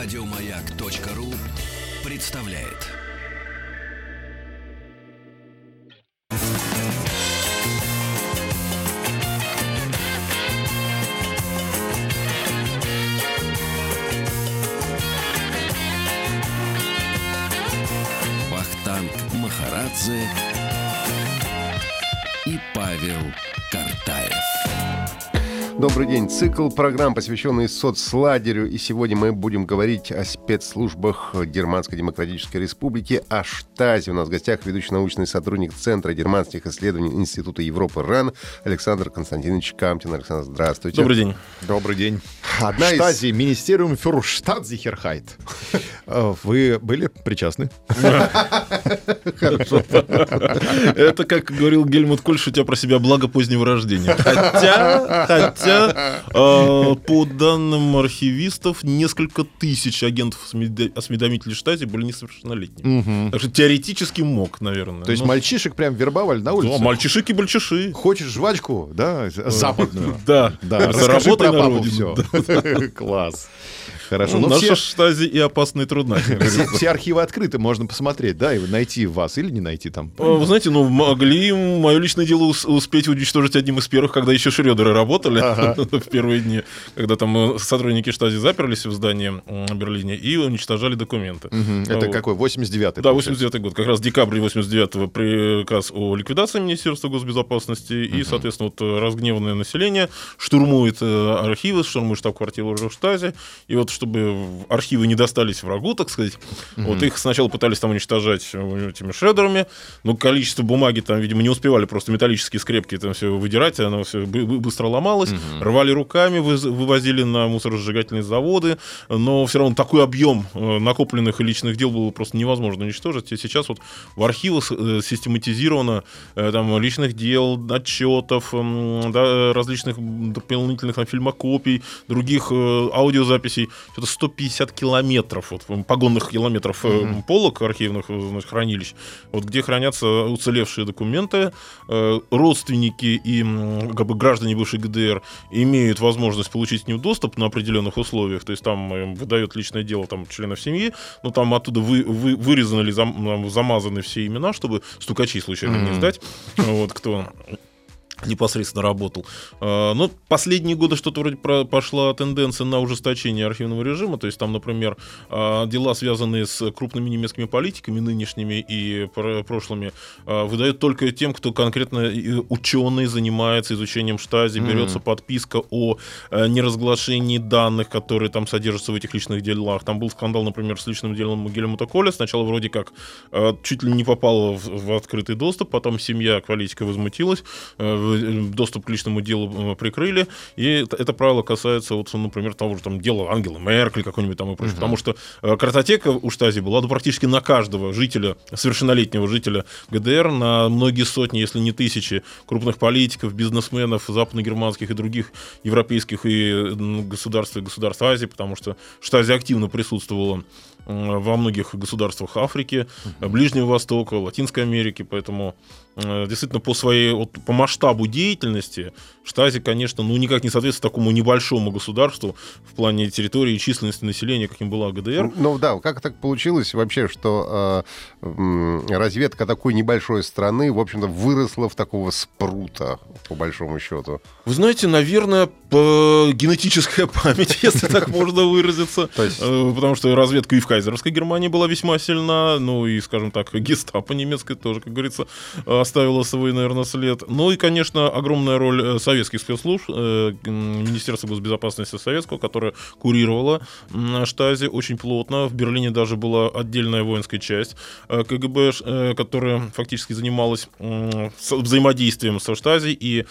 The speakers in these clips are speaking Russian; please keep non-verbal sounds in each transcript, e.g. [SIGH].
Радиомаяк.ру представляет. Вахтанг Махарадзе Добрый день. Цикл программ, посвященный соцлагерю. И сегодня мы будем говорить о спецслужбах Германской Демократической Республики, о Штазе. У нас в гостях ведущий научный сотрудник Центра германских исследований Института Европы РАН Александр Константинович Камтин. Александр, здравствуйте. Добрый день. Добрый день. Одна из- Штази, Министериум für Stadtsicherheit. Э, Вы были причастны? Это, как говорил Гельмут Кольш, у тебя про себя благо позднего рождения. Хотя, хотя, [LAUGHS] э, по данным архивистов, несколько тысяч агентов осмеда- осведомителей штате были несовершеннолетними. Так что теоретически мог, наверное. То есть мальчишек прям вербовали на улице? ну, мальчишики-бальчиши. Хочешь жвачку, да, западную? [LAUGHS] Да, Да, Это расскажи работай про на все. [LAUGHS] Класс. Хорошо. Ну, наша все, штази и опасная и трудна. все- архивы открыты, можно посмотреть, да, и найти вас или не найти там. Э, Вы знаете, ну, могли мое личное дело ус- успеть уничтожить одним из первых, когда еще Шредеры работали [LAUGHS] в первые дни, когда там э, сотрудники штази заперлись в здании Берлине и уничтожали документы. Это какой? 89-й? Да, получается? 89 год. Как раз декабрь 89-го приказ о ликвидации Министерства госбезопасности. И, соответственно, вот э, разгневанное население штурмует э, архивы, штурмует штаб-квартиру Штази. И вот чтобы архивы не достались врагу, так сказать, вот их сначала пытались там уничтожать этими шредерами, но количество бумаги там, видимо, не успевали просто металлические скрепки там все выдирать, оно все быстро ломалось, рвали руками, вывозили на мусоросжигательные заводы, но все равно такой объем э, накопленных и личных дел было просто невозможно уничтожить. И сейчас вот в архивах э, систематизировано э, там личных дел, отчетов, да, различных дополнительных там, фильмокопий, других аудиозаписей. Что-то 150 километров, вот, погонных километров э, полок архивных значит, хранилищ, вот, где хранятся уцелевшие документы. Родственники и как бы, граждане бывшей ГДР имеют возможность получить к ним доступ на определенных условиях. То есть там э, выдает личное дело там, членов семьи, но там оттуда вы, вы- вырезаны или зам- замазаны все имена, чтобы стукачи случайно не сдать, вот, кто непосредственно работал. А, Но последние годы что-то вроде пошла тенденция на ужесточение архивного режима. То есть там, например, а, дела, связанные с крупными немецкими политиками, нынешними и пр- прошлыми, а, выдают только тем, кто конкретно ученый занимается изучением штази, берется подписка о э, неразглашении данных, которые там содержатся в этих личных делах. Там был скандал, например, с личным делом Гельмута Коля. Сначала вроде как э, чуть ли не попало в, в открытый доступ, потом семья политика возмутилась, э, доступ к личному делу э, прикрыли, и это, правило касается, вот, например, того же там дела Ангелы Меркель какой-нибудь там и прочее, потому что э, картотека у Штази была ну, практически на каждого жителя, совершеннолетнего жителя ГДР, на многие сотни, если не тысячи крупных политиков, бизнесменов, западногерманских и других европейских и государств и государств Азии, потому что Штази активно присутствовала во многих государствах Африки, Ближнего Востока, Латинской Америки, поэтому э, действительно по своей, вот, по масштабу деятельности Штази, конечно, ну никак не соответствует такому небольшому государству в плане территории и численности населения, каким была ГДР. Ну да, как так получилось вообще, что э, разведка такой небольшой страны, в общем-то, выросла в такого спрута, по большому счету? Вы знаете, наверное, по генетическая [LAUGHS] память, если так [LAUGHS] можно выразиться. Э, Потому что разведка и в Кайзеровской Германии была весьма сильна, ну и, скажем так, гестапо немецкое тоже, как говорится, оставила свой, наверное, след. Ну и, конечно, огромная роль э, советских спецслужб, э, Министерства госбезопасности советского, которое курировало Штази очень плотно. В Берлине даже была отдельная воинская часть э, КГБ, которая фактически занималась взаимодействием со Штази. И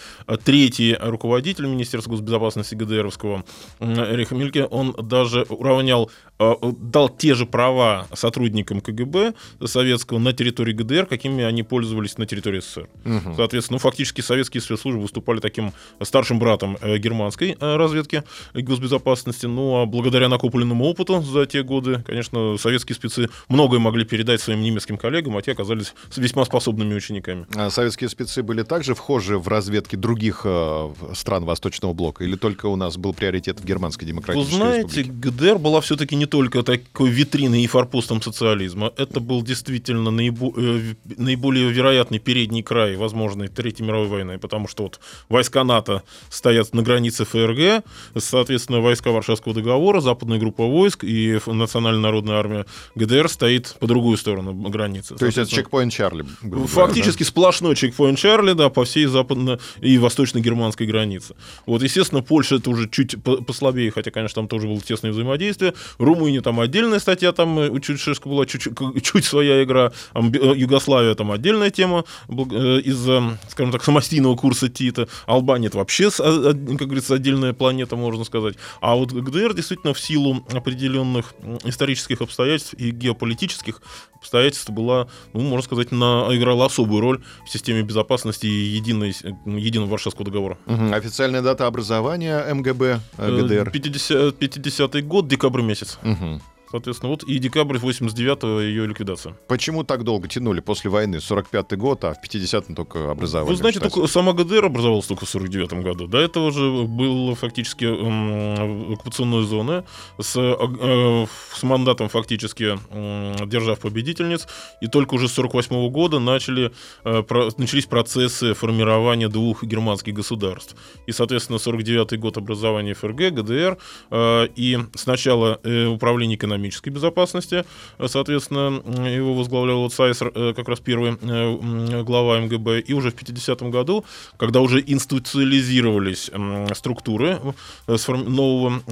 третий руководитель Министерства госбезопасности ГДРовского Эрих Мильке, он даже уравнял, дал те же права сотрудникам КГБ советского на территории ГДР, какими они пользовались на территории СССР. Соответственно, ну, фактически советские спецслужбы выступали таким старшим братом э, германской э, разведки и госбезопасности. Ну, а благодаря накопленному опыту за те годы, конечно, советские спецы многое могли передать своим немецким коллегам, а те оказались весьма способными учениками. А Советские спецы были также вхожи в разведки других э, стран Восточного блока? Или только у нас был приоритет в Германской Вы Демократической знаете, Республике? ГДР была все-таки не только такой витриной и форпостом социализма. Это был действительно наибо- э, наиболее вероятный передний край возможной Третьей мировой войны, потому что вот войска НАТО стоят на границе ФРГ, соответственно, войска Варшавского договора, западная группа войск и Ф- Национальная народная армия ГДР стоит по другую сторону границы. То есть это чекпоинт Чарли. Фактически сплошной чекпоинт Чарли, да, по всей западно- и восточно-германской границе. Вот, естественно, Польша это уже чуть по- послабее, хотя, конечно, там тоже было тесное взаимодействие. Румыния там отдельная статья, там э, у Чаушеску была чуть, чуть- своя игра. Э, Югославия там отдельная тема э, из-за, скажем так, самостийного курса Тита. Албания это вообще, а- а, как говорится, отдельная планета, можно сказать. А вот ГДР действительно в силу определенных исторических обстоятельств и геополитических обстоятельств была, ну, можно сказать, на, играла особую роль в системе безопасности и единой, э, единого Варшавского договора. Мгм. Официальная дата образования МГБ э, ГДР. 50, 50 год, декабрь месяц. Мгм. Соответственно, вот и декабрь 89-го ее ликвидация. Почему так долго тянули после войны? 45-й год, а в 50-м только образование. Вы знаете, только сама ГДР образовалась только в 49 году. До этого же было фактически м, оккупационная зона с, э, э, с мандатом фактически м, держав победительниц. И только уже с 48 года начали, э, про- начались процессы формирования двух германских государств. И, соответственно, 49 год образования ФРГ, ГДР. э, И сначала э, управление экономической безопасности, соответственно, его возглавлял вот Сайсер, э, как раз первый э, глава МГБ. И уже в 50 году, когда уже институциализировались структуры э, нового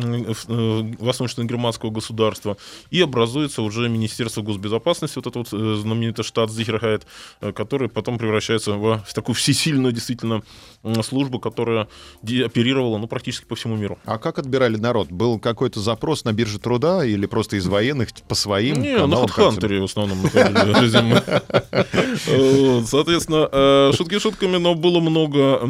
восточно-германского государства, и образуется уже Министерство госбезопасности, вот этот вот знаменитый штат Зихерхайт, который потом превращается в, такую всесильную действительно службу, которая оперировала ну, практически по всему миру. А как отбирали народ? Был какой-то запрос на бирже труда или просто из военных по своим Не, на каналам? как HeadHunter в основном [LAUGHS] Соответственно, э, шутки шутками, но было много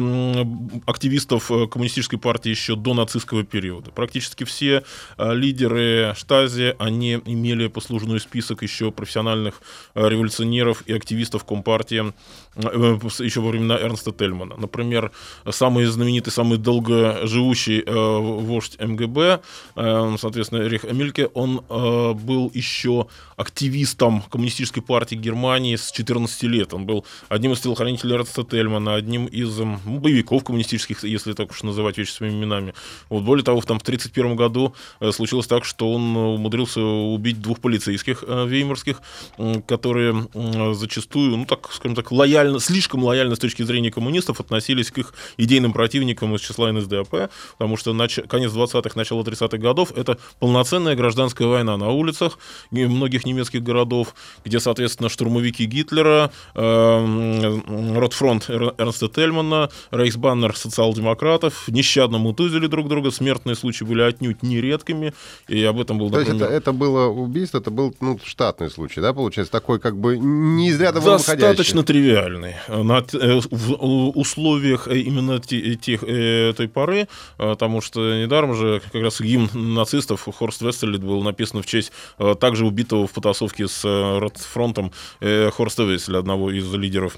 активистов э, коммунистической партии еще до нацистского периода. Практически все э, лидеры Штази, они имели послужной список еще профессиональных революционеров и активистов Компартии еще во времена Эрнста Тельмана. Например, самый знаменитый, самый долгоживущий вождь МГБ, соответственно, Эрих Эмильке, он э, был еще активистом коммунистической партии Германии с 14 лет. Он был одним из телохранителей Эрнста Тельмана, одним из м, боевиков коммунистических, если так уж называть вещи своими именами. Вот, более того, в, там, в 1931 году э, случилось так, что он э, умудрился убить двух полицейских э, веймарских, м, которые м, зачастую, ну так, скажем так, лояльно, слишком лояльно с точки зрения коммунистов относились к их идейным противникам из числа НСДАП, потому что нач... конец 20-х, начало 30-х годов — это полноценная гражданская война на улицах многих немецких городов, где, соответственно, штурмовики Гитлера, э, Ротфронт Эр- Эрнста Тельмана, Рейхсбаннер социал-демократов нещадно мутузили друг друга, смертные случаи были отнюдь нередкими, и об этом был, То есть это, это было убийство, это был ну, штатный случай, да, получается? Такой как бы не из ряда Достаточно тривиальный. На, э, в условиях э, именно те- тех, э, той поры, э, потому что недаром же как раз гимн нацистов Хорст Вестелит был написан в честь э, также убитого в потасовке с э, Ротфронтом э, Хорста Вестеля, одного из лидеров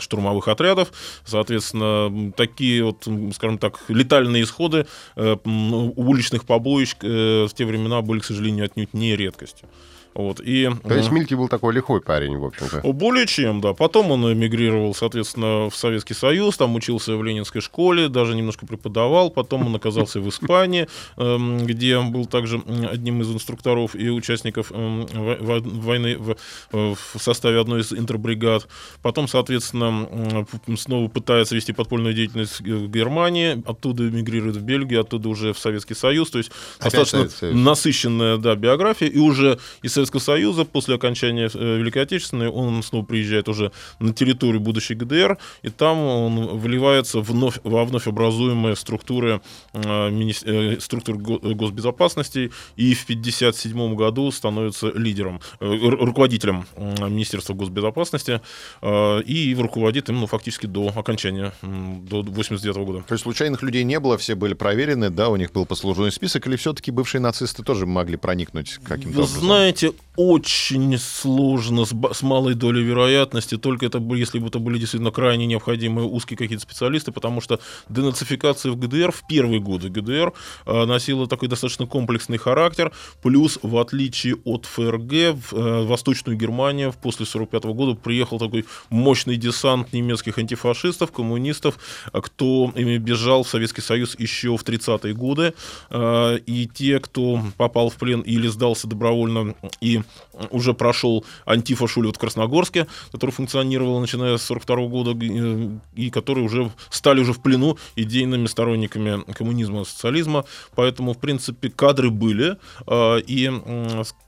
штурмовых отрядов. Соответственно, такие вот, скажем так, летальные исходы уличных побоищ в те времена были, к сожалению, отнюдь не редкостью. Вот. И, То есть Мильки был такой лихой парень, в общем-то. Более чем, да. Потом он эмигрировал, соответственно, в Советский Союз, там учился в Ленинской школе, даже немножко преподавал. Потом он оказался в Испании, эм, где был также одним из инструкторов и участников эм, во- во- войны в, э, в составе одной из интербригад. Потом, соответственно, снова пытается вести подпольную деятельность в Германии, оттуда эмигрирует в Бельгию, оттуда уже в Советский Союз. То есть Опять достаточно Союз. насыщенная да, биография, и уже из Советского Союза после окончания э, Великой Отечественной он снова приезжает уже на территорию будущей ГДР, и там он вливается вновь, во вновь образуемые структуры, э, мини- э, структур го- госбезопасности, и в 1957 году становится лидером, ру- руководителем Министерства госбезопасности, и руководит им ну, фактически до окончания, до 89 года. То есть случайных людей не было, все были проверены, да, у них был послужной список, или все-таки бывшие нацисты тоже могли проникнуть каким-то Вы образом? знаете, очень сложно, с, с малой долей вероятности, только это, если бы это были действительно крайне необходимые узкие какие-то специалисты, потому что денацификация в ГДР в первые годы ГДР э, носила такой достаточно комплексный характер, плюс, в отличие от ФРГ, в э, Восточную Германию после 1945 года приехал такой мощный десант немецких антифашистов, коммунистов, кто бежал в Советский Союз еще в 30-е годы, э, и те, кто попал в плен или сдался добровольно и уже прошел Антифа Шулет в Красногорске, который функционировал начиная с 42 года, э, и которые уже стали уже в плену идейными сторонниками коммунизма и социализма. Поэтому, в принципе, кадры были, э, и,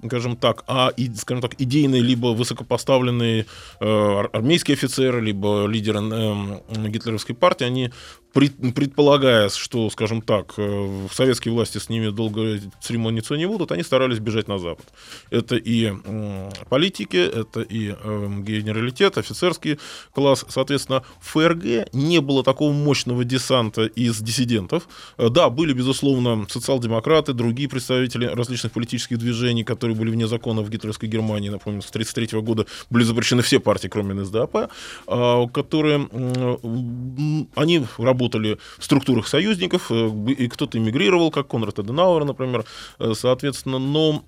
скажем так, а, скажем так, идейные либо высокопоставленные э, армейские офицеры, либо лидеры гитлеровской партии, они предполагая, что, скажем так, советские власти с ними долго церемониться не будут, они старались бежать на Запад. Это и политики, это и эм, генералитет, офицерский класс. Соответственно, в ФРГ не было такого мощного десанта из диссидентов. Э, да, были, безусловно, социал-демократы, другие представители различных политических движений, которые были вне закона в гитлеровской Германии. Напомню, с 1933 года были запрещены все партии, кроме НСДАП, а, которые они работали в структурах союзников, э, и кто-то эмигрировал, как Конрад Аденауэр, например, э, соответственно, но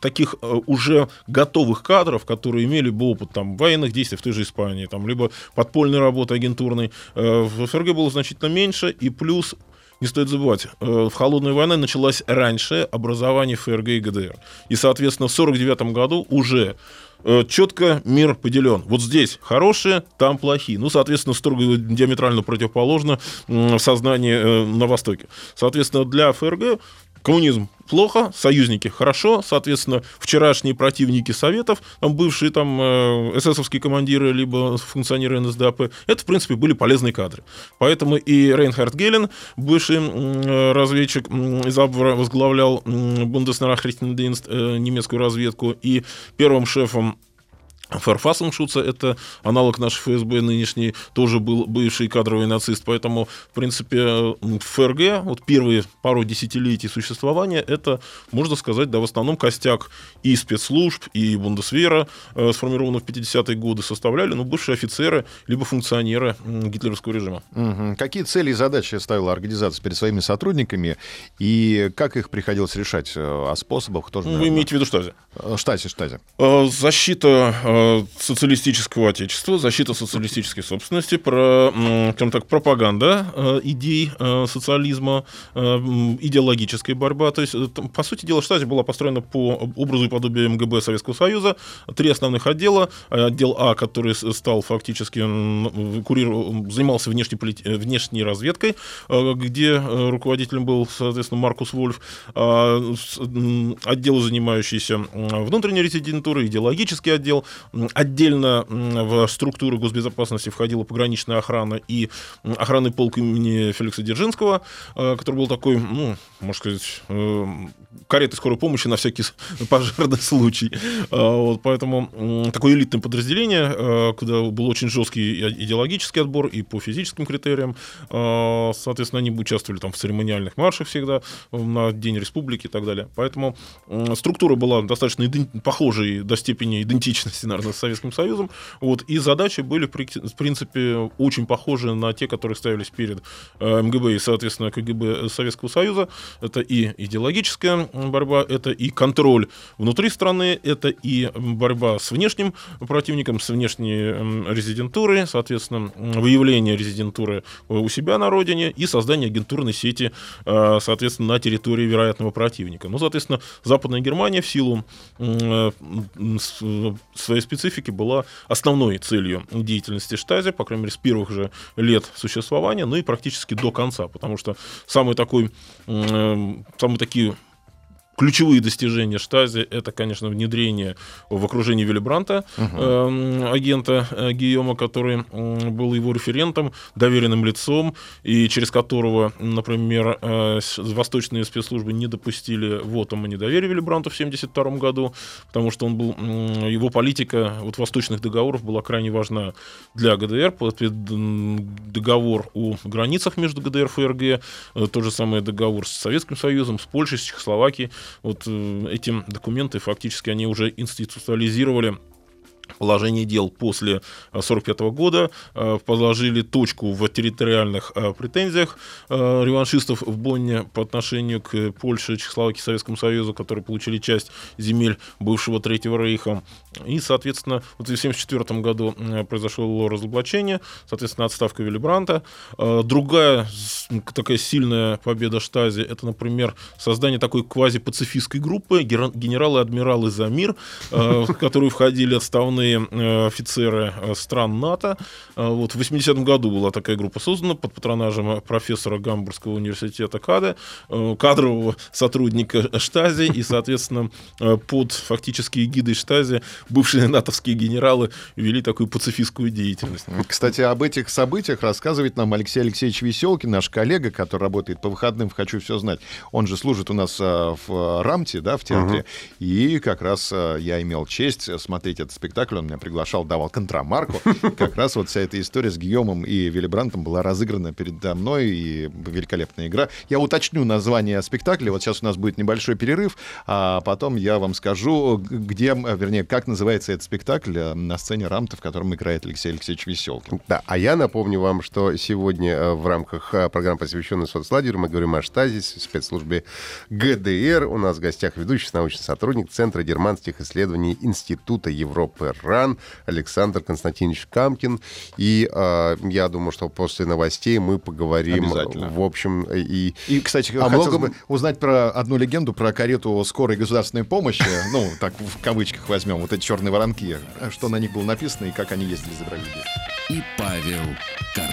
таких э, уже готовых кадров, которые имели бы опыт там, военных действий в той же Испании, там, либо подпольной работы агентурной, в ФРГ было значительно меньше, и плюс не стоит забывать, в холодная война началась раньше образования ФРГ и ГДР. И, соответственно, в 1949 году уже Э, четко мир поделен. Вот здесь хорошие, там плохие. Ну, соответственно, строго диаметрально противоположно в сознании э, на Востоке. Соответственно, для ФРГ коммунизм плохо, союзники хорошо, соответственно, вчерашние противники Советов, там бывшие там э, эсэсовские командиры, либо функционеры НСДАП, это, в принципе, были полезные кадры. Поэтому и Рейнхард Гелен, бывший разведчик из Абвера, возглавлял Бундеснарахрихтендинст, э, немецкую разведку, и первым шефом Фарфасом Шуца, это аналог нашей ФСБ нынешний, тоже был бывший кадровый нацист, поэтому, в принципе, ФРГ, вот первые пару десятилетий существования, это, можно сказать, да, в основном костяк и спецслужб, и Бундесвера, э, сформированных в 50-е годы, составляли, ну, бывшие офицеры, либо функционеры гитлеровского режима. Угу. Какие цели и задачи ставила организация перед своими сотрудниками, и как их приходилось решать? Э, о способах тоже, Вы имеете в виду Штази? Э, Штази, Штази. Э, защита Э, социалистического отечества, защита социалистической собственности, про, скажем так, пропаганда э, идей э, социализма, идеологическая борьба. То есть, по сути дела, Штази была построена по образу и подобию МГБ Советского Союза. Три основных отдела. Отдел А, который стал фактически, курировал, занимался внешней, внешней разведкой, где руководителем был, соответственно, Маркус Вольф. А, отдел, занимающийся внутренней резидентурой, идеологический отдел, Отдельно в структуру госбезопасности входила пограничная охрана и охранный полк имени Феликса Дзержинского, э, который был такой, ну, можно сказать, э, кареты скорой помощи на всякий [LAUGHS] пожарный случай. Э, вот, поэтому такое элитное подразделение, куда был очень жесткий идеологический отбор и по физическим критериям. Соответственно, они участвовали там в церемониальных маршах всегда на День Республики и так далее. Поэтому структура была достаточно похожей до степени идентичности, наверное, с Советским Союзом. Вот, и задачи были, в принципе, очень похожи на те, которые ставились перед э, МГБ и, соответственно, КГБ Советского Союза. Это и идеологическая борьба, это и контроль внутри страны, это и борьба с внешним противником, с внешней резидентурой, соответственно, выявление резидентуры у себя на родине и создание агентурной сети, э, соответственно, на территории вероятного противника. Ну, соответственно, Западная Германия в силу э, своей специфики была основной целью деятельности Штази, по крайней мере, с первых же лет существования, ну и практически до конца, потому что самый такой, э, самые такие ключевые достижения Штази это, конечно, внедрение в окружении Виллибранта, угу. э, агента э, Гийома, который э, был его референтом, доверенным лицом, и через которого, например, э, восточные спецслужбы не допустили вотом о недоверии Виллибранту в 1972 году, потому что он был, э, его политика вот, восточных договоров была крайне важна для ГДР, договор о границах между ГДР и ФРГ, э, тот же самый договор с Советским Союзом, с Польшей, с Чехословакией, вот эти документы фактически они уже институциализировали положение дел после 1945 года, положили точку в территориальных претензиях реваншистов в Бонне по отношению к Польше, Чехословакии, Советскому Союзу, которые получили часть земель бывшего Третьего Рейха. И, соответственно, вот в 1974 году произошло разоблачение, соответственно, отставка Виллибранта. Другая такая сильная победа Штази, это, например, создание такой квази-пацифистской группы генералы-адмиралы за мир, в которую входили отставные отставные э, офицеры э, стран НАТО. Э, вот в 80-м году была такая группа создана под патронажем профессора Гамбургского университета Каде, кадрового сотрудника Штази, и, соответственно, под фактически эгидой Штази бывшие натовские генералы вели такую пацифистскую деятельность. Кстати, об этих событиях рассказывает нам Алексей Алексеевич Веселкин, наш коллега, который работает по выходным в «Хочу все знать». Он же служит у нас в Рамте, да, в театре, угу. и как раз я имел честь смотреть этот спектакль спектакль, он меня приглашал, давал контрамарку. [LAUGHS] Как раз вот вся эта история с Гийомом и Виллибрантом была разыграна передо мной, и великолепная игра. Я уточню название спектакля, вот сейчас у нас будет небольшой перерыв, а потом я вам скажу, где, вернее, как называется этот спектакль э, на сцене Рамта, в котором играет Алексей Алексеевич Веселкин. Да, а я напомню вам, что сегодня э, в рамках э, программы, посвященной соцлагерю, мы говорим о Штазисе, спецслужбе ГДР. У нас в гостях ведущий научный сотрудник Центра германских исследований Института Европы РАН Александр Константинович Камкин. И э, я думаю, что после новостей мы поговорим, в общем, и... И, кстати, о хотелось многом... бы узнать про одну легенду про карету скорой государственной помощи, ну, так в кавычках возьмем, вот эти черные воронки, что на них было написано и как они ездили за людей. И Павел Картаев.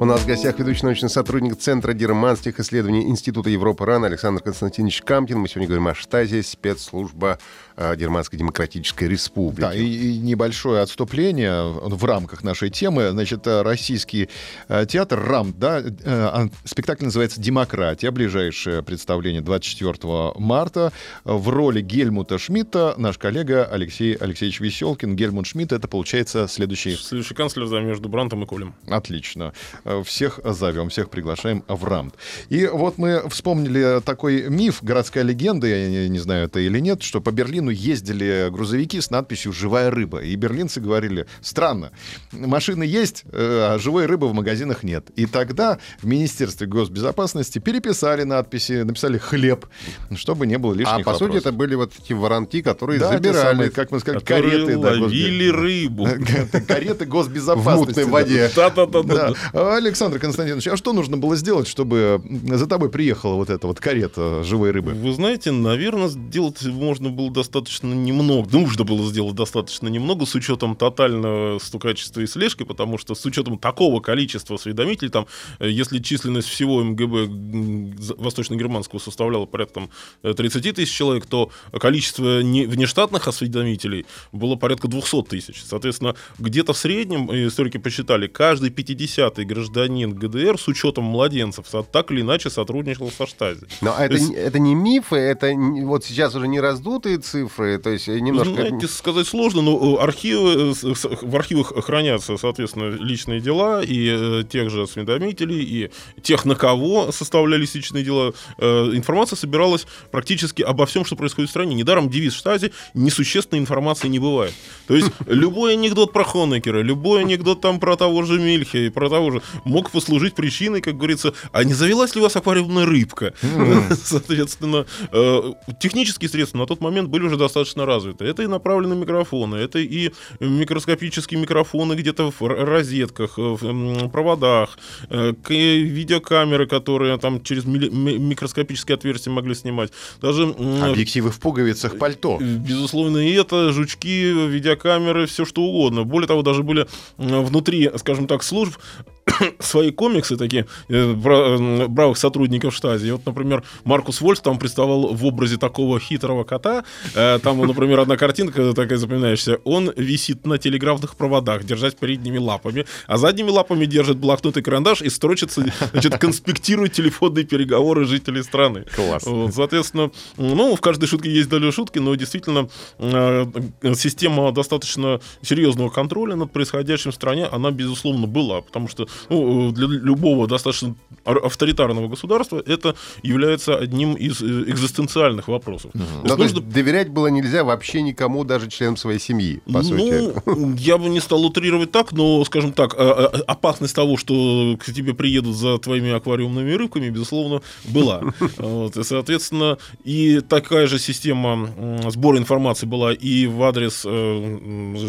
У нас в гостях ведущий научный сотрудник Центра германских исследований Института Европы РАН Александр Константинович Камкин. Мы сегодня говорим о штазе, спецслужба э, Германской Демократической Республики. Да, и, и небольшое отступление в рамках нашей темы. Значит, э, российский э, театр РАМ, да, э, спектакль называется «Демократия». Ближайшее представление 24 марта. В роли Гельмута Шмидта наш коллега Алексей Алексеевич Веселкин. Гельмут Шмидт — это, получается, следующий... Следующий канцлер да, между Брантом и Колем. Отлично. Э, всех зовем, всех приглашаем в РАМД. И вот мы вспомнили такой миф, городская легенда, я не знаю, это или нет, что по Берлину ездили грузовики с надписью «Живая рыба». И берлинцы говорили, странно, машины есть, э, а живой рыбы в магазинах нет. И тогда в Министерстве госбезопасности переписали надписи, написали «хлеб», чтобы не было лишних А по вопросов. сути это были вот эти воронки, которые да, забирали, самые, как мы сказали, кареты. ловили да, рыбу. [LAUGHS] Кареты [LAUGHS] госбезопасности. В мутной воде. Да-да-да. Александр Константинович, а что нужно было сделать, чтобы за тобой приехала вот эта вот карета живой рыбы? Вы знаете, наверное, сделать можно было достаточно немного. Нужно было сделать достаточно немного с учетом тотального стукачества и слежки, потому что с учетом такого количества осведомителей, там, э, если численность всего МГБ восточно-германского составляла порядка там, 30 тысяч человек, то количество не, внештатных осведомителей было порядка 200 тысяч. Соответственно, где-то в среднем, э, историки посчитали, каждый 50-й гражданин гражданин ГДР с учетом младенцев так или иначе сотрудничал со Штази. Но это, есть... это не мифы, это вот сейчас уже не раздутые цифры, то есть немножко... Знаете, сказать сложно, но э, архивы, э, в архивах хранятся, соответственно, личные дела и э, тех же осведомителей, и тех, на кого составлялись личные дела. Информация собиралась практически обо всем, что происходит в стране. Недаром девиз Штази «несущественной информации не бывает». То есть любой анекдот про Хонекера, любой анекдот там про того же Мильхе и про того же мог послужить причиной, как говорится, а не завелась ли у вас аквариумная рыбка? [LAUGHS] Соответственно, э, технические средства на тот момент были уже достаточно развиты. Это и направленные микрофоны, это и микроскопические микрофоны где-то в розетках, в проводах, э, видеокамеры, которые там через микроскопические отверстия могли снимать. Даже... Объективы в пуговицах пальто. Э, безусловно, и это, жучки, видеокамеры, все что угодно. Более того, даже были внутри, скажем так, служб [COUGHS] свои комиксы такие э, бравых сотрудников штази. вот, например, Маркус Вольф там представал в образе такого хитрого кота. Э, там, например, одна картинка такая запоминающаяся. Он висит на телеграфных проводах, держась передними лапами, а задними лапами держит блокнот и карандаш и строчится, значит, конспектирует телефонные переговоры жителей страны. Класс. Вот, соответственно, ну, в каждой шутке есть доля шутки, но действительно э, система достаточно серьезного контроля над происходящим в стране, она, безусловно, была, потому что ну, для любого достаточно авторитарного государства это является одним из э, экзистенциальных вопросов. Угу. То, то есть доверять было нельзя вообще никому, даже членам своей семьи, по ну, сути. я бы не стал утрировать так, но, скажем так, а, а, опасность того, что к тебе приедут за твоими аквариумными рыбками, безусловно, была. [LAUGHS] Вот, и, соответственно, и такая же система сбора информации была и в адрес э,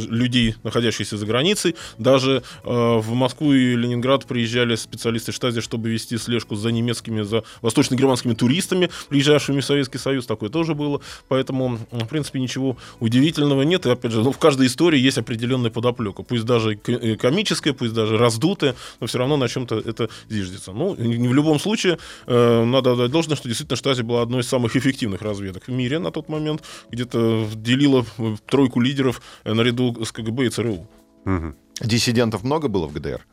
людей, находящихся за границей. Даже э, в Москву и Ленинград приезжали специалисты штази, чтобы вести слежку за немецкими, за восточно-германскими туристами, приезжавшими в Советский Союз. Такое тоже было. Поэтому, в принципе, ничего удивительного нет. И, опять же, ну, в каждой истории есть определенная подоплека. Пусть даже э, комическая, пусть даже раздутая, но все равно на чем-то это зиждется. Ну, в любом случае, э, надо отдать должное, что действительно Штази была одной из самых эффективных разведок в мире на тот момент. Где-то делила тройку лидеров наряду с КГБ и ЦРУ. Угу. Диссидентов много было в ГДР?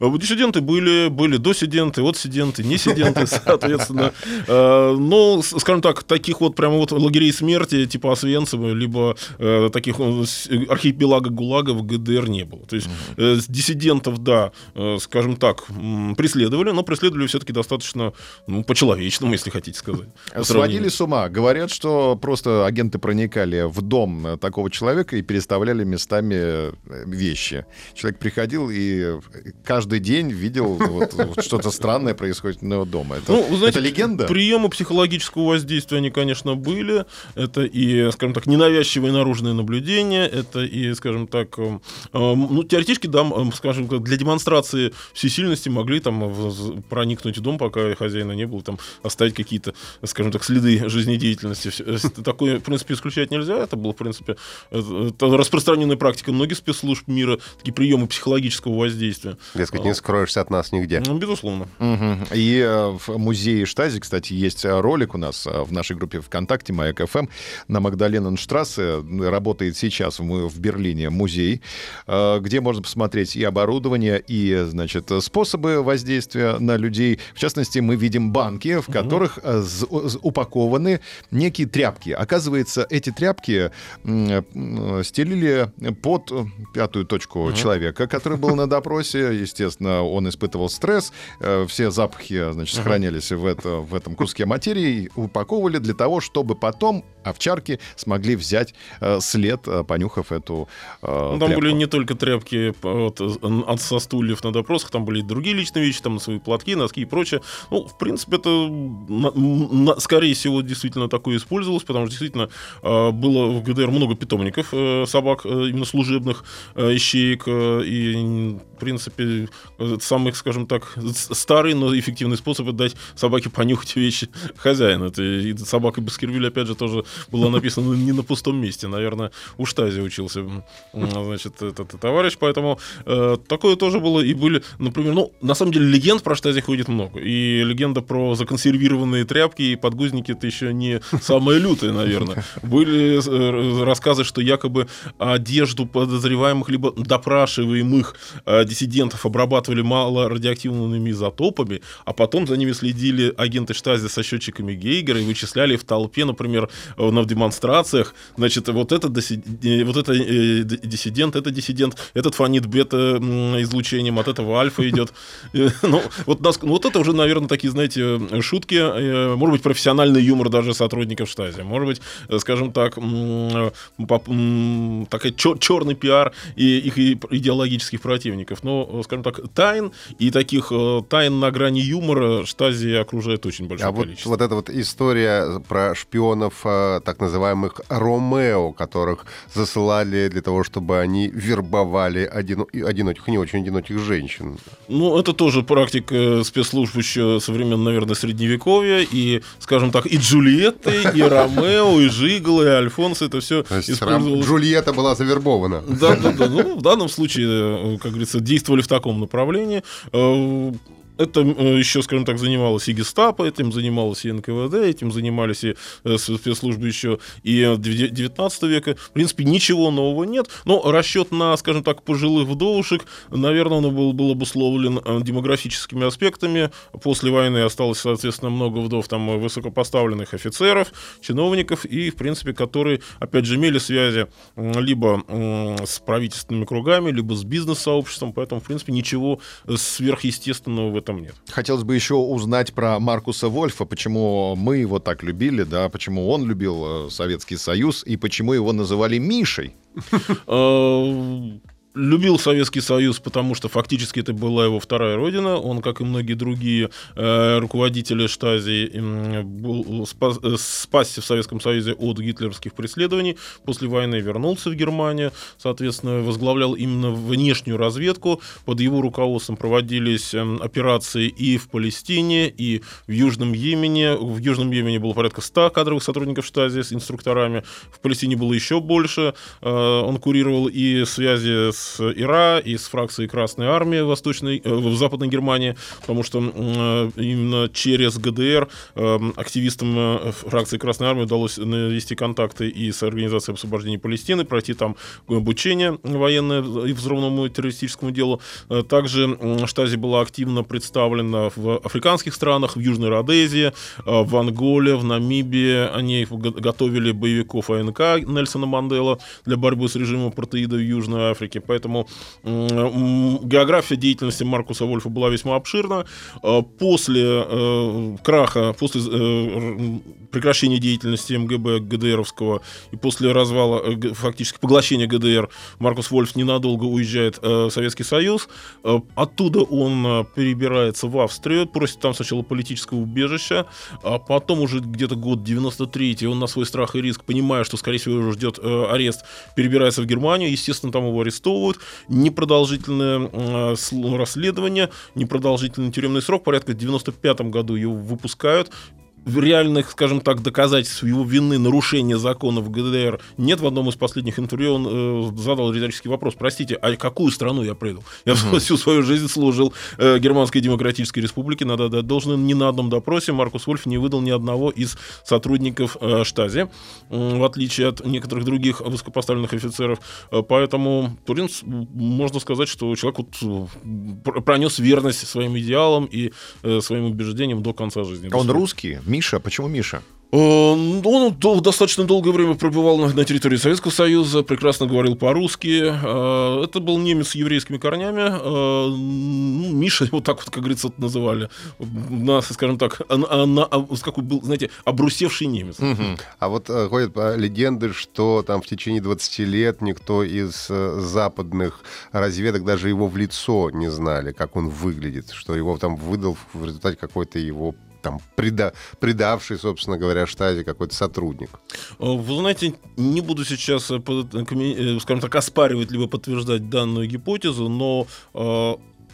А диссиденты были, были досиденты, отсиденты, несиденты, [LAUGHS] соответственно. А, но, скажем так, таких вот прямо вот лагерей смерти, типа Освенцима, либо э, таких архипелага ГУЛАГа в ГДР не было. То есть э, диссидентов, да, э, скажем так, преследовали, но преследовали все-таки достаточно ну, по-человечному, если хотите сказать. Сводили с ума. Говорят, что просто агенты проникали в дом такого человека и переставляли местами вещи. Человек приходил и каждый день видел вот, вот что-то странное происходит у него дома. Это, ну, знаете, это легенда? Приемы психологического воздействия, они, конечно, были. Это и, скажем так, ненавязчивые наружные наблюдения, это и, скажем так, э, ну, теоретически, да, скажем, для демонстрации всесильности могли там проникнуть в дом, пока хозяина не было, там оставить какие-то, скажем так, следы жизнедеятельности. Такое, в принципе, исключать нельзя. Это было, в принципе, распространенная практика многих спецслужб мира, такие приемы психологического воздействия. Дескать, не скроешься от нас нигде. Ну, безусловно. Угу. И э, в музее Штази, кстати, есть э, ролик у нас э, в нашей группе ВКонтакте «Маяк ФМ» на Магдалененштрассе. Работает сейчас в, в Берлине музей, где можно посмотреть и оборудование, и, значит, способы воздействия на людей. В частности, мы видим банки, в которых угу. упакованы некие тряпки. Оказывается, эти тряпки стелили под пятую точку угу. человека, который был на допросе. Естественно, он испытывал стресс. Э, все запахи, значит, сохранялись в, это, в этом куске материи, упаковывали для того, чтобы потом овчарки смогли взять э, след, э, понюхав эту э, ну, Там тряпку. были не только тряпки от, от со стульев на допросах, там были и другие личные вещи, там свои платки, носки и прочее. Ну, в принципе, это на, на, скорее всего действительно такое использовалось, потому что действительно э, было в ГДР много питомников э, собак, э, именно служебных э, ищеек, э, и, в принципе, самый, скажем так, старый, но эффективный способ дать собаке понюхать вещи [LAUGHS] хозяина. Это, и собака Баскервиль, опять же, тоже было написано не на пустом месте. Наверное, у Штази учился, значит, этот товарищ. Поэтому э, такое тоже было. И были, например, ну, на самом деле, легенд про Штази ходит много. И легенда про законсервированные тряпки и подгузники это еще не самое лютое, наверное. Были э, рассказы, что якобы одежду подозреваемых либо допрашиваемых э, диссидентов обрабатывали мало радиоактивными изотопами, а потом за ними следили агенты Штази со счетчиками Гейгера и вычисляли в толпе, например, на демонстрациях, значит, вот это, вот это э, диссидент, это диссидент, этот фонит бета-излучением, от этого альфа идет. [LAUGHS] Э, ну, вот, ну, вот это уже, наверное, такие, знаете, шутки, э, может быть, профессиональный юмор даже сотрудников штази, может быть, скажем так, такой черный пиар и их идеологических противников. Но, скажем так, тайн и таких тайн на грани юмора штази окружает очень большое а количество. Вот, вот эта вот история про шпионов так называемых Ромео, которых засылали для того, чтобы они вербовали один, одиноких, не очень одиноких женщин. Ну, это тоже практика э, спецслужб еще со времен, наверное, Средневековья. И, скажем так, и Джульетты, и [LAUGHS] Ромео, и Жигл, и Альфонс, это все использовалось. Джульетта была завербована. Да, да, да. Ну, в данном случае, э, как говорится, действовали в таком направлении. Э, это еще, скажем так, занималась и гестапо, этим занималась и НКВД, этим занимались и спецслужбы еще и 19 века. В принципе, ничего нового нет. Но расчет на, скажем так, пожилых вдовушек, наверное, он был, был обусловлен демографическими аспектами. После войны осталось, соответственно, много вдов там высокопоставленных офицеров, чиновников, и, в принципе, которые, опять же, имели связи либо с правительственными кругами, либо с бизнес-сообществом, поэтому, в принципе, ничего сверхъестественного в этом нет. Хотелось бы еще узнать про Маркуса Вольфа, почему мы его так любили, да, почему он любил э, Советский Союз и почему его называли Мишей. [LAUGHS] Любил Советский Союз, потому что фактически это была его вторая родина. Он, как и многие другие э, руководители Штази, э, был, спас, э, спасся в Советском Союзе от гитлеровских преследований. После войны вернулся в Германию, соответственно, возглавлял именно внешнюю разведку. Под его руководством проводились э, операции и в Палестине, и в Южном Йемене. В Южном Йемене было порядка 100 кадровых сотрудников Штази с инструкторами. В Палестине было еще больше. Э, он курировал и связи с ИРА и с фракцией Красной Армии в, Восточной, э, в Западной Германии, потому что э, именно через ГДР э, активистам фракции Красной Армии удалось навести контакты и с Организацией освобождения Палестины, пройти там обучение военное и взрывному террористическому делу. Также Штази была активно представлена в африканских странах, в Южной Родезии, в Анголе, в Намибии. Они готовили боевиков АНК Нельсона Мандела для борьбы с режимом апартеида в Южной Африке. Поэтому география деятельности Маркуса Вольфа была весьма обширна. А, после э, краха, после э, прекращения деятельности МГБ ГДРовского и после развала, э, фактически поглощения ГДР, Маркус Вольф ненадолго уезжает в Советский Союз. Оттуда он перебирается в Австрию, просит там сначала политического убежища, а потом уже где-то год 93-й он на свой страх и риск, понимая, что, скорее всего, его ждет арест, перебирается в Германию. Естественно, там его арестовывают делают, непродолжительное э, расследование, непродолжительный тюремный срок, порядка в 95 году его выпускают, реальных, скажем так, доказательств его вины, нарушения законов ГДР нет. В одном из последних интервью он э, задал риторический вопрос. Простите, а какую страну я предал? Я угу. всю свою жизнь служил э, Германской Демократической Республике. Надо дать должен ни на одном допросе Маркус Вольф не выдал ни одного из сотрудников э, Штази, э, в отличие от некоторых других высокопоставленных офицеров. Э, поэтому Туринс, можно сказать, что человек вот, э, пронес верность своим идеалам и э, своим убеждениям до конца жизни. А он русский? Миша? Почему Миша? Э, он достаточно долгое время пробывал на, территории Советского Союза, прекрасно говорил по-русски. Э, это был немец с еврейскими корнями. Э, ну, Миша, вот так вот, как говорится, вот называли. На, скажем так, на, на, какой был, знаете, обрусевший немец. Угу. А вот ходят легенды, что там в течение 20 лет никто из западных разведок даже его в лицо не знали, как он выглядит, что его там выдал в результате какой-то его там преда, предавший, собственно говоря, штазе какой-то сотрудник. Э, вы знаете, не буду сейчас, э, э, скажем так, оспаривать либо подтверждать данную гипотезу, но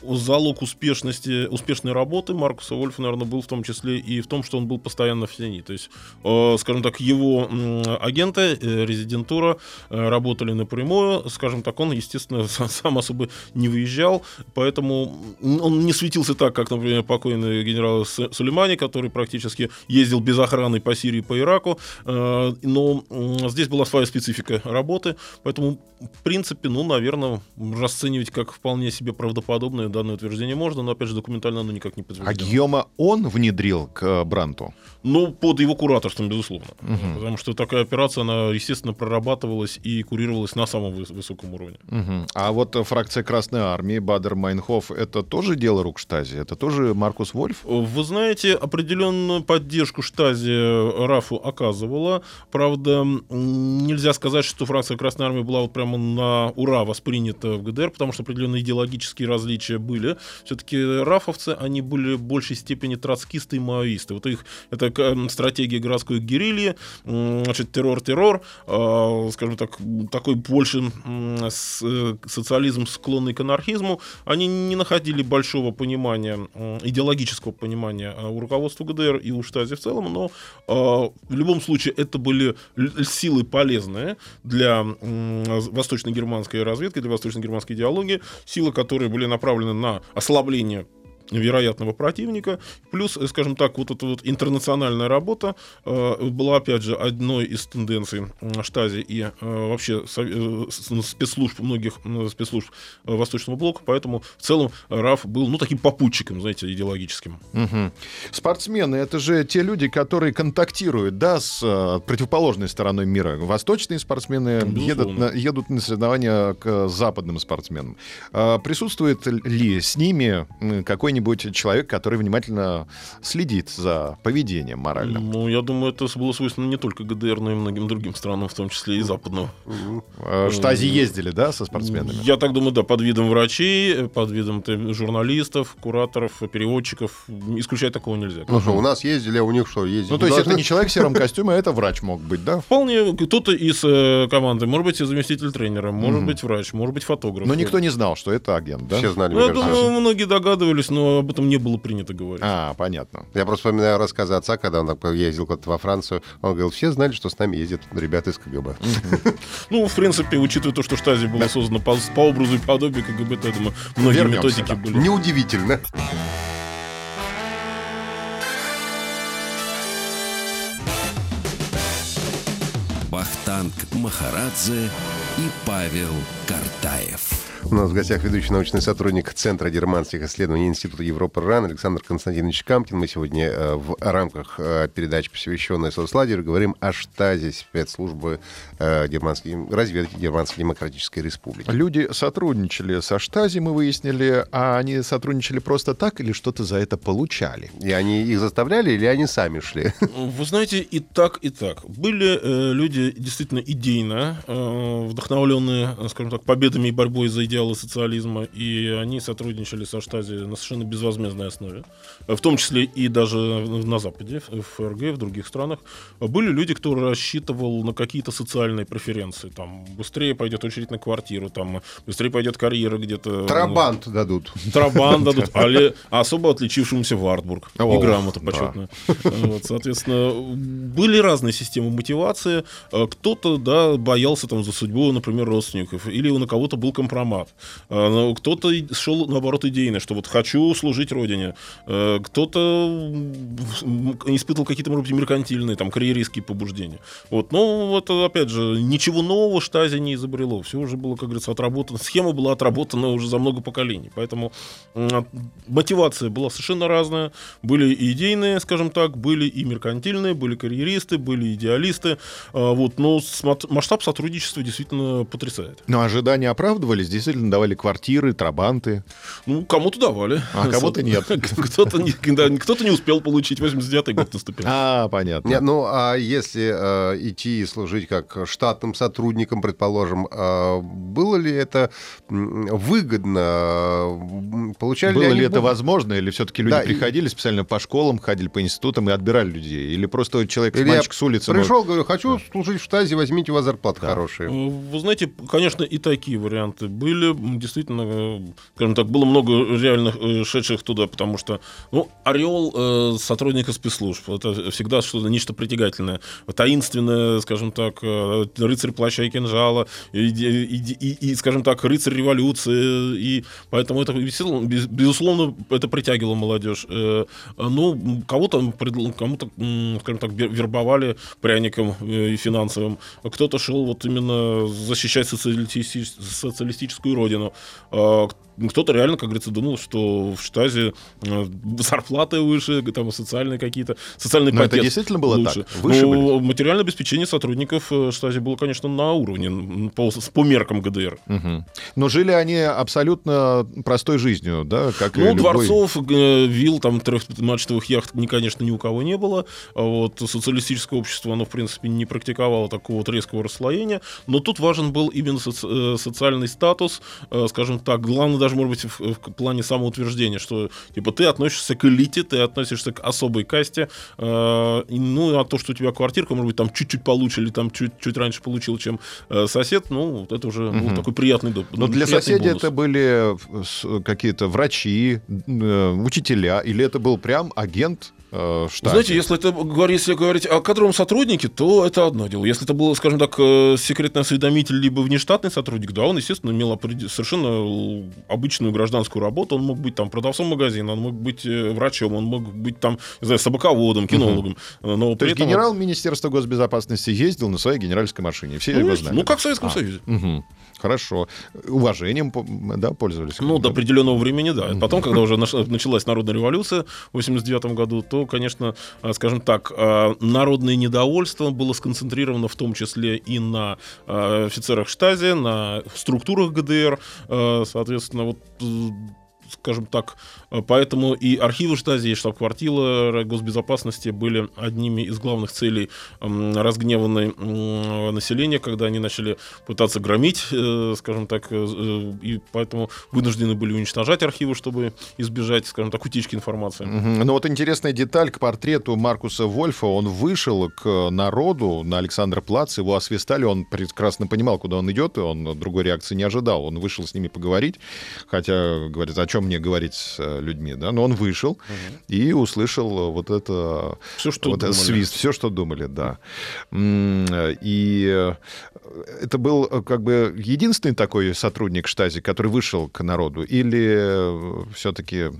залог успешности, успешной работы Маркуса Вольфа, наверное, был в том числе и в том, что он был постоянно в тени. То есть, э, скажем так, его э, агенты, э, резидентура э, работали напрямую. Скажем так, он, естественно, [LAUGHS] сам особо не выезжал, поэтому он не светился так, как, например, покойный генерал Сулеймани, который практически ездил без охраны по Сирии, по Ираку. Э, но э, здесь была своя специфика работы, поэтому, в принципе, ну, наверное, расценивать как вполне себе правдоподобное данное утверждение можно, но, опять же, документально оно никак не подтверждено. А Гиома он внедрил к э, Бранту? Ну, под его кураторством, безусловно. Угу. Потому что такая операция, она, естественно, прорабатывалась и курировалась на самом высоком уровне. Угу. А вот э, фракция Красной Армии, Бадер Майнхоф, это тоже дело рук Штази? Это тоже Маркус Вольф? Вы знаете, определенную поддержку Штази Рафу оказывала. Правда, нельзя сказать, что фракция Красной Армии была вот прямо на ура воспринята в ГДР, потому что определенные идеологические различия были. Все-таки рафовцы, они были в большей степени троцкисты и маоисты. Вот их, это стратегия городской герильи, значит, террор-террор, а, скажем так, такой больше социализм, склонный к анархизму, они не находили большого понимания, идеологического понимания а, у руководства ГДР и у Штази в целом, но а, в любом случае это были силы полезные для восточно-германской разведки, для восточно-германской идеологии, силы, которые были направлены направлены на ослабление вероятного противника. Плюс, скажем так, вот эта вот интернациональная работа была, опять же, одной из тенденций Штази и вообще спецслужб, многих спецслужб Восточного блока, поэтому в целом РАФ был, ну, таким попутчиком, знаете, идеологическим. Угу. Спортсмены — это же те люди, которые контактируют, да, с противоположной стороной мира. Восточные спортсмены едут на, едут на соревнования к западным спортсменам. А присутствует ли с ними какой-нибудь человек, который внимательно следит за поведением моральным? Ну, я думаю, это было свойственно не только ГДР, но и многим другим странам, в том числе и западным. Штази ездили, да, со спортсменами? Я так думаю, да, под видом врачей, под видом журналистов, кураторов, переводчиков. Исключать такого нельзя. Ну что, у нас ездили, а у них что, ездили? Ну, то есть это не человек в сером костюме, а это врач мог быть, да? Вполне кто-то из э, команды, может быть, и заместитель тренера, может быть, врач, может быть, фотограф. Но никто не знал, что это агент, да? Все знали, Ну, я думаю, многие догадывались, но об этом не было принято говорить. А, понятно. Я просто вспоминаю рассказы отца, когда он ездил куда-то во Францию. Он говорил, все знали, что с нами ездят ребята из КГБ. [LAUGHS] Ну, в принципе, учитывая то, что Штази была создана по, образу и подобию КГБ, то, я думаю, многие методики были. Неудивительно. Вахтанг Махарадзе и Павел Картаев. У нас в гостях ведущий научный сотрудник Центра германских исследований Института Европы РАН Александр Константинович Камкин. Мы сегодня э, в рамках э, передачи, посвященной соцлагерю, говорим о штазе спецслужбы э, германской, разведки Германской Демократической Республики. Люди сотрудничали со Штази, мы выяснили, а они сотрудничали просто так или что-то за это получали? И они их заставляли или они сами шли? Вы знаете, и так, и так. Были э, люди действительно идейно э, вдохновленные, скажем так, победами и борьбой за идеалы социализма, и они сотрудничали со Штази на совершенно безвозмездной основе, в том числе и даже на Западе, в ФРГ, в других странах. Были люди, кто рассчитывал на какие-то социальные преференции, там, быстрее пойдет очередь на квартиру, там, быстрее пойдет карьера где-то. Трабант дадут. Трабан дадут, [LAUGHS] али особо отличившемуся Вартбург. О, И грамота почетная. Соответственно, были разные системы мотивации. Кто-то, да, боялся там за судьбу, например, родственников, или на кого-то был компромат. Э, но Кто-то и шел, наоборот, идейно, что вот хочу служить родине. Э, Кто-то испытывал какие-то, может быть, меркантильные, там, карьеристские побуждения. Вот. Но вот, опять же, ничего нового Штази не изобрело. Все уже было, как говорится, отработано. Схема была отработана уже за много поколений. Поэтому мотивация была совершенно разная. Были и идейные, скажем так, были и меркантильные, были карьеристы, были идеалисты. А, Вот. Но масштаб сотрудничества действительно потрясает. Но ожидания оправдывались, действительно давали квартиры, трабанты. Ну, кому-то давали. А кому-то нет. [LAUGHS] Кто-то не, да, кто-то не успел получить. 89-й год наступил. А, понятно. Не, ну, а если э, идти и служить как штатным сотрудником, предположим, э, было ли это выгодно? Получали Было ли это возможно, или все-таки люди Да, и- приходили специально по школам, ходили по институтам и отбирали людей? Или просто человек, Или я мальчик с улицы... может- Пришел, говорю, хочу служить в штазе, возьмите у вас зарплаты хорошие. Э, Вы знаете, конечно, и такие варианты были. М, Действительно, э, скажем так, было много реальных э, шедших туда, потому что, ну, ореол э, сотрудника спецслужб это всегда что-то нечто притягательное, таинственное, скажем так, э, рыцарь плаща и кинжала, и, и- и- и, скажем так, рыцарь революции, и поэтому это безусловно, без- безусловно это притягивало молодежь. Ну, кого-то, кому-то, скажем так, вер- вербовали пряником и финансовым, а кто-то шел вот именно защищать социалисти- социалистическую родину. А Кто-то реально, как говорится, думал, что в штазе э, зарплаты выше, там социальные какие-то, социальный Но это действительно было лучше. так? Выше Ну, материальное обеспечение сотрудников э, штази было, конечно, на уровне, по, по меркам ГДР. Мгм. Но жили они абсолютно простой жизнью, да, как и Ну, любой... дворцов, вилл, там, трехмачтовых яхт, ни- конечно, ни у кого не было. А вот социалистическое общество, оно, в принципе, не практиковало такого вот резкого расслоения. Но тут важен был именно соци- э, социальный статус, скажем так. Главное даже, может быть, в, в плане самоутверждения, что, типа, ты относишься к элите, ты относишься к особой касте. э, и, ну, а то, что у тебя квартирка, может быть, там чуть-чуть получше или там чуть-чуть раньше получил, чем э, сосед, ну, вот это уже был такой приятный доп- Но для соседей бонус. это были э, с- какие-то врачи, э, учителя, или это был прям агент э, штате. Знаете, если это говорить, если говорить о кадровом сотруднике, то это одно дело. Если это был, скажем так, э, секретный осведомитель либо внештатный сотрудник, да, он, естественно, имел совершенно обычную гражданскую работу. Он мог быть там продавцом магазина, он мог быть э, врачом, он мог быть там, не знаю, собаководом, кинологом. Э, Но То есть генерал Министерства госбезопасности ездил на своей генеральской машине. Все ну, его знали. ну, как в Советском Союзе. Мгм. Хорошо. Уважением да, пользовались. Ну, до определенного времени, да. Потом, когда уже началась народная революция в 89 году, то, конечно, а, скажем так, а, народное недовольство было сконцентрировано в том числе и на а, офицерах штази, на структурах ГДР. Соответственно, вот скажем так, а, поэтому и архивы штази, и штаб-квартира госбезопасности были одними из главных целей разгневанной населения, когда они начали пытаться громить, э, скажем так, э, э, и поэтому вынуждены были уничтожать архивы, чтобы избежать, скажем так, утечки информации. Мгм. Ну вот интересная деталь к портрету Маркуса Вольфа. Он вышел к народу на Александр Плац, его освистали, он прекрасно понимал, куда он идет, и он другой реакции не ожидал. Он вышел с ними поговорить, хотя, говорит, о чем мне говорить с э, людьми, да, но он вышел и услышал вот это Все, что вот этот думали. свист, все, что думали, да. И э, это был э, как бы единственный такой сотрудник штази, который вышел к народу, или все-таки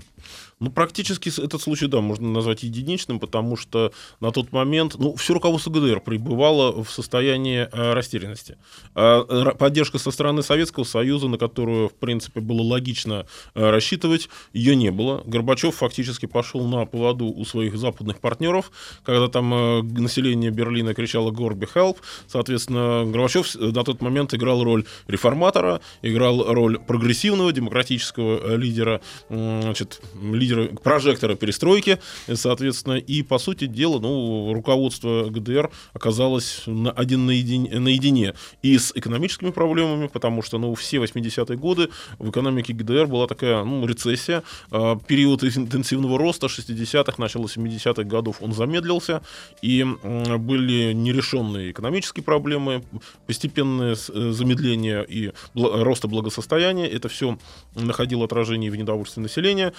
Ну, практически этот случай, да, можно назвать единичным, потому что на тот момент, ну, все руководство ГДР пребывало в состоянии э, растерянности. А, ра- поддержка со стороны Советского Союза, на которую, в принципе, было логично э, рассчитывать, ее не было. Горбачев фактически пошел на поводу у своих западных партнеров, когда там э, население Берлина кричало «Горби, help!», соответственно, Горбачев на тот момент играл роль реформатора, играл роль прогрессивного демократического э, лидера, значит, лидера прожектора перестройки, э, соответственно, и, по сути дела, ну, руководство ГДР оказалось на, один наедине, наедине и с экономическими проблемами, потому что, ну, все 80-е годы в экономике ГДР была такая, ну, рецессия, а, период интенсивного роста 60-х, начало 70-х годов он замедлился, и были нерешенные экономические проблемы, постепенное э, замедление и роста благосостояния, это все находило отражение в недовольстве населения.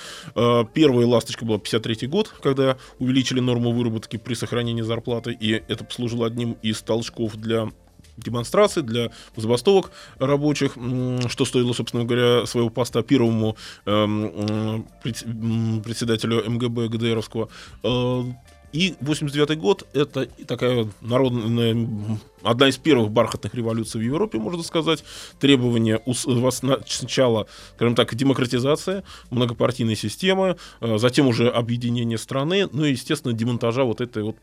Э, Первая ласточка была 53 год, когда увеличили норму выработки при сохранении зарплаты, и это послужило одним из толчков для демонстраций, для забастовок рабочих, что стоило, собственно говоря, своего поста первому эм, м, председателю МГБ ГДРовского. Э, И 89 год — это такая народная, одна из первых бархатных революций в Европе, можно сказать. Требования ус- вас на- сначала, скажем так, демократизация, многопартийной системы, э, затем уже объединение страны, ну и, естественно, демонтажа вот этой вот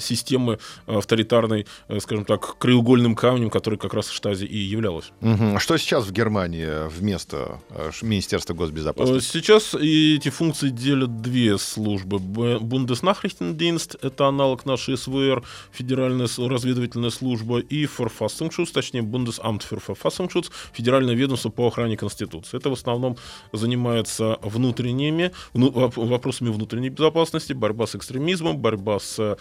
системы авторитарной, э, скажем так, краеугольным камнем, который как раз Штази и являлась. А Что сейчас в Германии вместо э, Министерства Э, госбезопасности? Сейчас эти функции делят две службы. Б- Бундеснахrichtendienst — это аналог нашей СВР, Федеральная разведывательная служба, и Verfassungsschutz, точнее Bundesamt für Verfassungsschutz, Федеральное ведомство по охране Конституции. Это в основном занимается внутренними, вну- воп- вопросами внутренней безопасности, борьба с экстремизмом, борьба с э,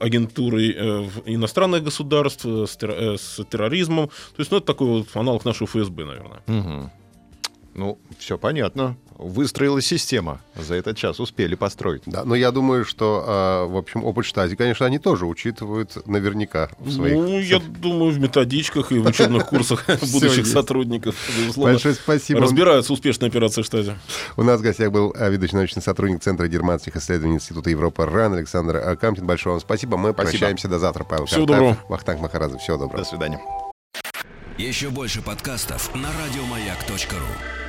агентурой э, иностранных государств, э, с, терро- э, с терроризмом. То есть, ну, это такой вот аналог нашего ФСБ, наверное. Мгм. Ну, все понятно. Выстроилась система. За этот час успели построить. Да, но я думаю, что, а, в общем, опыт штази, конечно, они тоже учитывают наверняка в своих... Ну, я думаю, в методичках и в учебных курсах [LAUGHS] будущих сотрудников, Большое спасибо. разбираются успешной операции штази. У нас в гостях был а, ведущий научный сотрудник Центра германских исследований Института Европы РАН Александр а, Камкин. Большое вам спасибо. Мы прощаемся до завтра. Павел Всего доброго. Вахтанг Махарадзе. Всего доброго. До свидания. Еще больше подкастов на радиомаяк.ру.